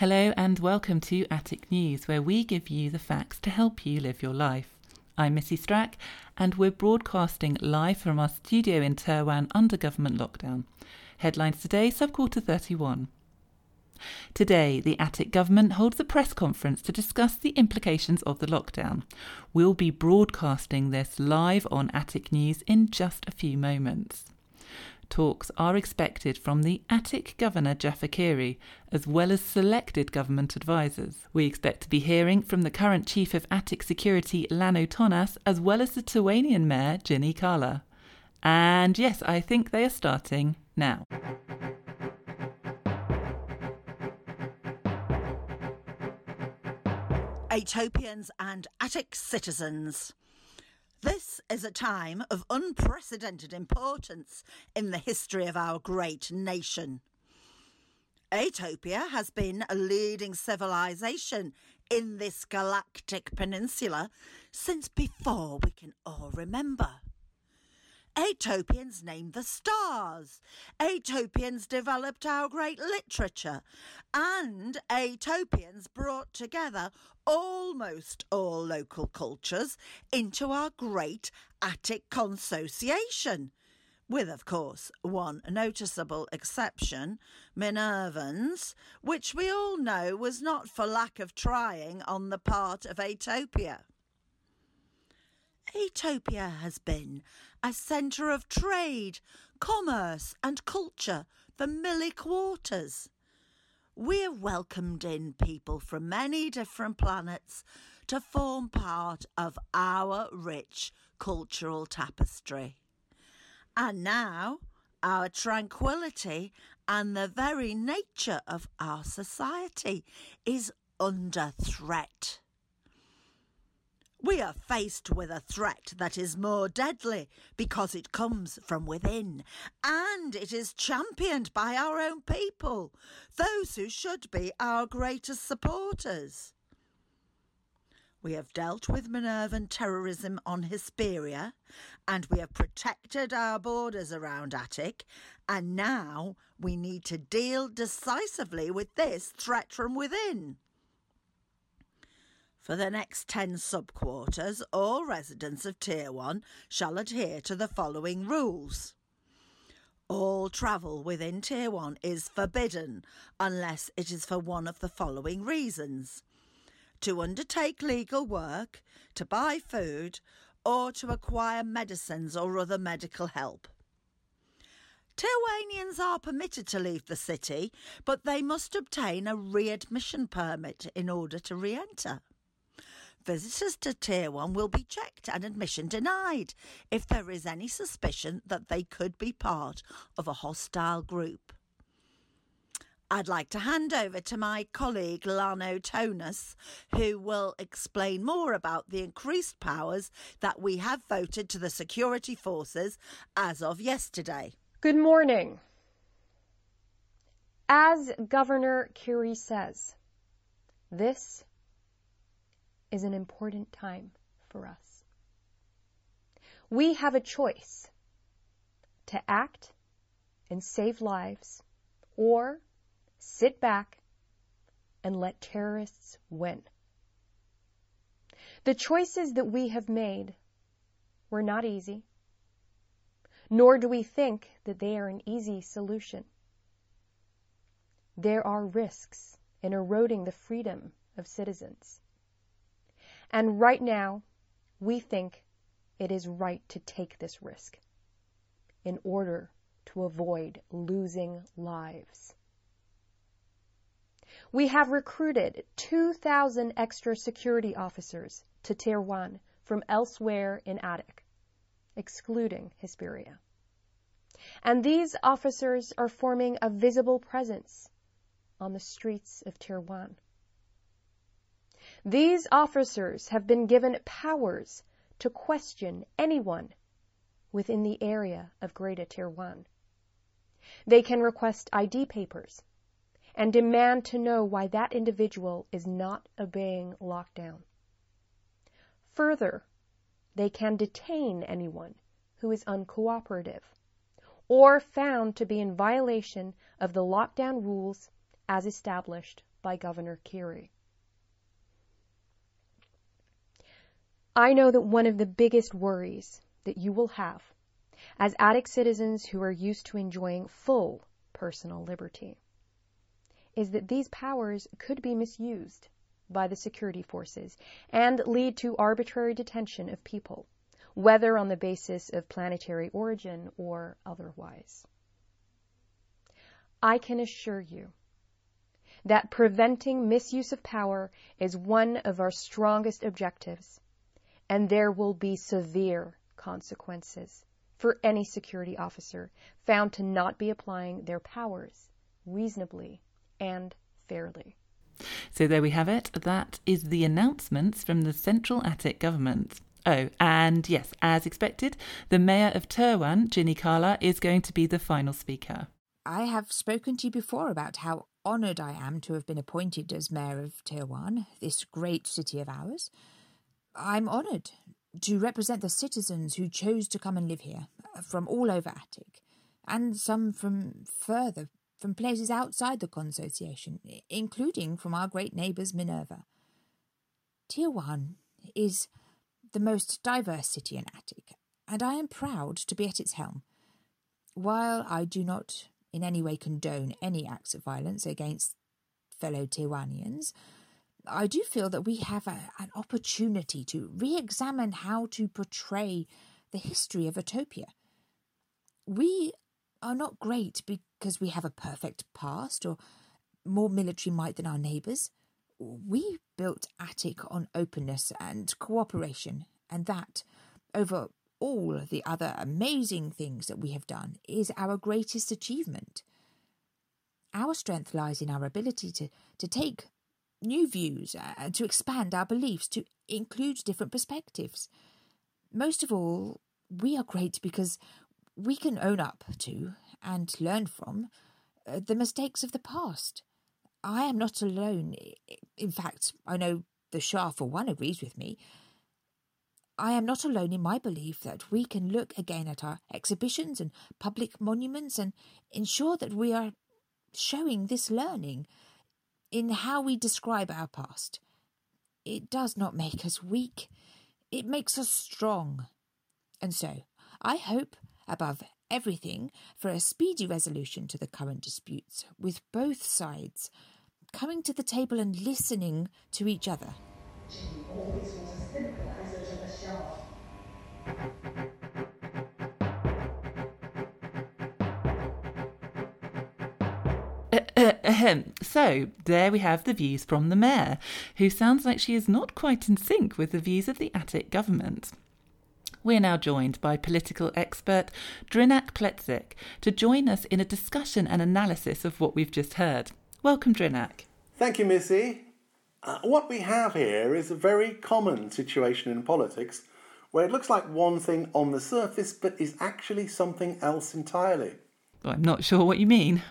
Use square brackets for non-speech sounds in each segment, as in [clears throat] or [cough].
Hello and welcome to Attic News, where we give you the facts to help you live your life. I'm Missy Strack, and we're broadcasting live from our studio in Terwan under government lockdown. Headlines today, Subquarter 31. Today, the Attic government holds a press conference to discuss the implications of the lockdown. We'll be broadcasting this live on Attic News in just a few moments talks are expected from the Attic Governor Jaffa Kiri, as well as selected government advisers. We expect to be hearing from the current Chief of Attic Security Lano Tonas, as well as the Terwanian Mayor Ginny Kala. And yes, I think they are starting now. Atopians and Attic citizens. This is a time of unprecedented importance in the history of our great nation. Atopia has been a leading civilization in this galactic peninsula since before we can all remember. Atopians named the stars. Atopians developed our great literature. And Atopians brought together almost all local cultures into our great Attic consociation. With, of course, one noticeable exception, Minervans, which we all know was not for lack of trying on the part of Atopia. Atopia has been a centre of trade, commerce, and culture for many quarters. We have welcomed in people from many different planets to form part of our rich cultural tapestry. And now, our tranquility and the very nature of our society is under threat. We are faced with a threat that is more deadly because it comes from within and it is championed by our own people, those who should be our greatest supporters. We have dealt with Minervan terrorism on Hesperia and we have protected our borders around Attic, and now we need to deal decisively with this threat from within. For the next 10 subquarters, all residents of Terwan shall adhere to the following rules. All travel within Terwan is forbidden unless it is for one of the following reasons to undertake legal work, to buy food, or to acquire medicines or other medical help. Terwanians are permitted to leave the city, but they must obtain a readmission permit in order to re enter. Visitors to Terwan will be checked and admission denied if there is any suspicion that they could be part of a hostile group. I'd like to hand over to my colleague Lano Tonas, who will explain more about the increased powers that we have voted to the security forces as of yesterday. Good morning. As Governor Kiri says, this is an important time for us. We have a choice to act and save lives or sit back and let terrorists win. The choices that we have made were not easy, nor do we think that they are an easy solution. There are risks in eroding the freedom of citizens. And right now, we think it is right to take this risk in order to avoid losing lives. We have recruited 2,000 extra security officers to Terwan from elsewhere in Attic, excluding Hesperia. And these officers are forming a visible presence on the streets of Terwan. These officers have been given powers to question anyone within the area of Greater Terwan. They can request ID papers and demand to know why that individual is not obeying lockdown. Further, they can detain anyone who is uncooperative or found to be in violation of the lockdown rules as established by Governor Kiri. I know that one of the biggest worries that you will have as Attic citizens who are used to enjoying full personal liberty is that these powers could be misused by the security forces and lead to arbitrary detention of people, whether on the basis of planetary origin or otherwise. I can assure you that preventing misuse of power is one of our strongest objectives, and there will be severe consequences for any security officer found to not be applying their powers reasonably and fairly. So there we have it. That is the announcements from the Central Attic government. Oh, and yes, as expected, the Mayor of Terwan, Ginny Kala, is going to be the final speaker. I have spoken to you before about how honoured I am to have been appointed as Mayor of Terwan, this great city of ours. I'm honoured to represent the citizens who chose to come and live here uh, from all over Attic, and some from further from places outside the consociation, including from our great neighbours Minerva. Terwan is the most diverse city in Attic, and I am proud to be at its helm. While I do not in any way condone any acts of violence against fellow Terwanians, I do feel that we have a, an opportunity to re examine how to portray the history of Atopia. We are not great because we have a perfect past or more military might than our neighbours. We built Attic on openness and cooperation, and that, over all the other amazing things that we have done, is our greatest achievement. Our strength lies in our ability to, to take new views and to expand our beliefs to include different perspectives. Most of all, we are great because we can own up to and learn from uh, the mistakes of the past. I am not alone. In fact, I know the Shah, for one, agrees with me. I am not alone in my belief that we can look again at our exhibitions and public monuments and ensure that we are showing this learning in how we describe our past. It does not make us weak, it makes us strong. And so, I hope, above everything, for a speedy resolution to the current disputes, with both sides coming to the table and listening to each other. [clears throat] so, there we have the views from the mayor, who sounds like she is not quite in sync with the views of the Attic government. We are now joined by political expert Drinak Pletzik to join us in a discussion and analysis of what we've just heard. Welcome, Drinak. Thank you, Missy. Uh, what we have here is a very common situation in politics where it looks like one thing on the surface but is actually something else entirely. Well, I'm not sure what you mean.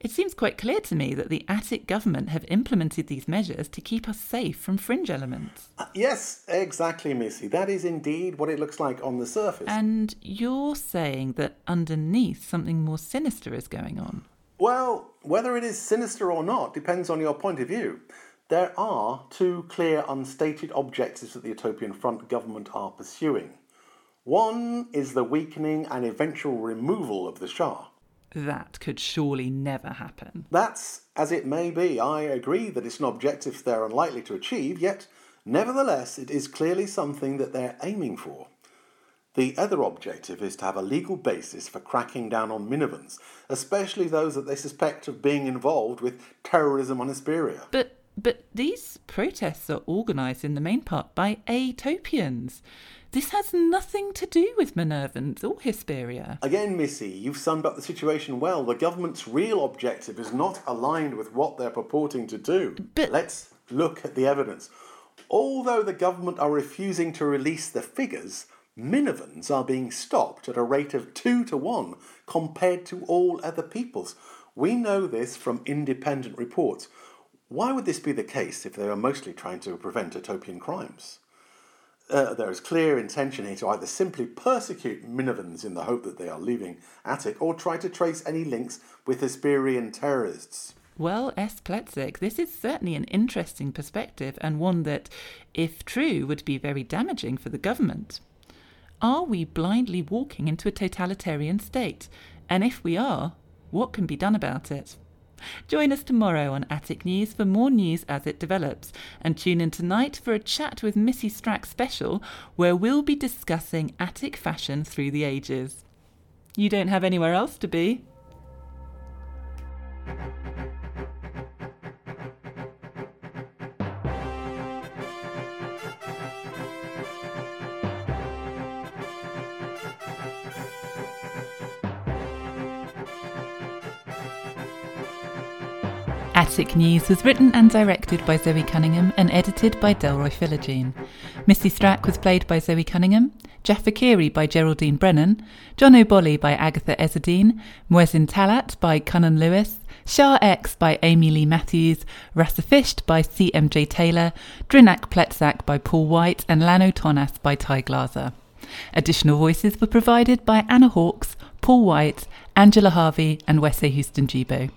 It seems quite clear to me that the Attic government have implemented these measures to keep us safe from fringe elements. Uh, yes, exactly, Missy. That is indeed what it looks like on the surface. And you're saying that underneath something more sinister is going on? Well, whether it is sinister or not depends on your point of view. There are two clear unstated objectives that the Atopian Front government are pursuing. One is the weakening and eventual removal of the Shah. That could surely never happen. That's as it may be. I agree that it's an objective they're unlikely to achieve, yet, nevertheless, it is clearly something that they're aiming for. The other objective is to have a legal basis for cracking down on Minervans, especially those that they suspect of being involved with terrorism on Hesperia. But but these protests are organised in the main part by Atopians. This has nothing to do with Minervans or Hesperia. Again, Missy, you've summed up the situation well. The government's real objective is not aligned with what they're purporting to do. But let's look at the evidence. although the government are refusing to release the figures, Minervans are being stopped at a rate of 2 to 1 compared to all other peoples. We know this from independent reports. Why would this be the case if they are mostly trying to prevent Atopian crimes? Uh, there is clear intention here to either simply persecute Minervans in the hope that they are leaving Attic or try to trace any links with Hesperian terrorists. Well, S. Pletzek, this is certainly an interesting perspective and one that, if true, would be very damaging for the government. Are we blindly walking into a totalitarian state? And if we are, what can be done about it? Join us tomorrow on Attic News for more news as it develops, and tune in tonight for a chat with Missy Strack special where we'll be discussing Attic fashion through the ages. You don't have anywhere else to be. Attic News was written and directed by Zoe Cunningham and edited by Delroy Philogene. Missy Strack was played by Zoe Cunningham, Jeff Akiri by Geraldine Brennan, John O'Bolly by Agatha Ezzedine, Muezzin Talat by Cunnan Lewis, Shah X by Amy Lee Matthews, Rassafisht by CMJ Taylor, Drinak Pletzak by Paul White, and Lano Tonas by Ty Glaser. Additional voices were provided by Anna Hawkes, Paul White, Angela Harvey, and Wesse Houston Jibo.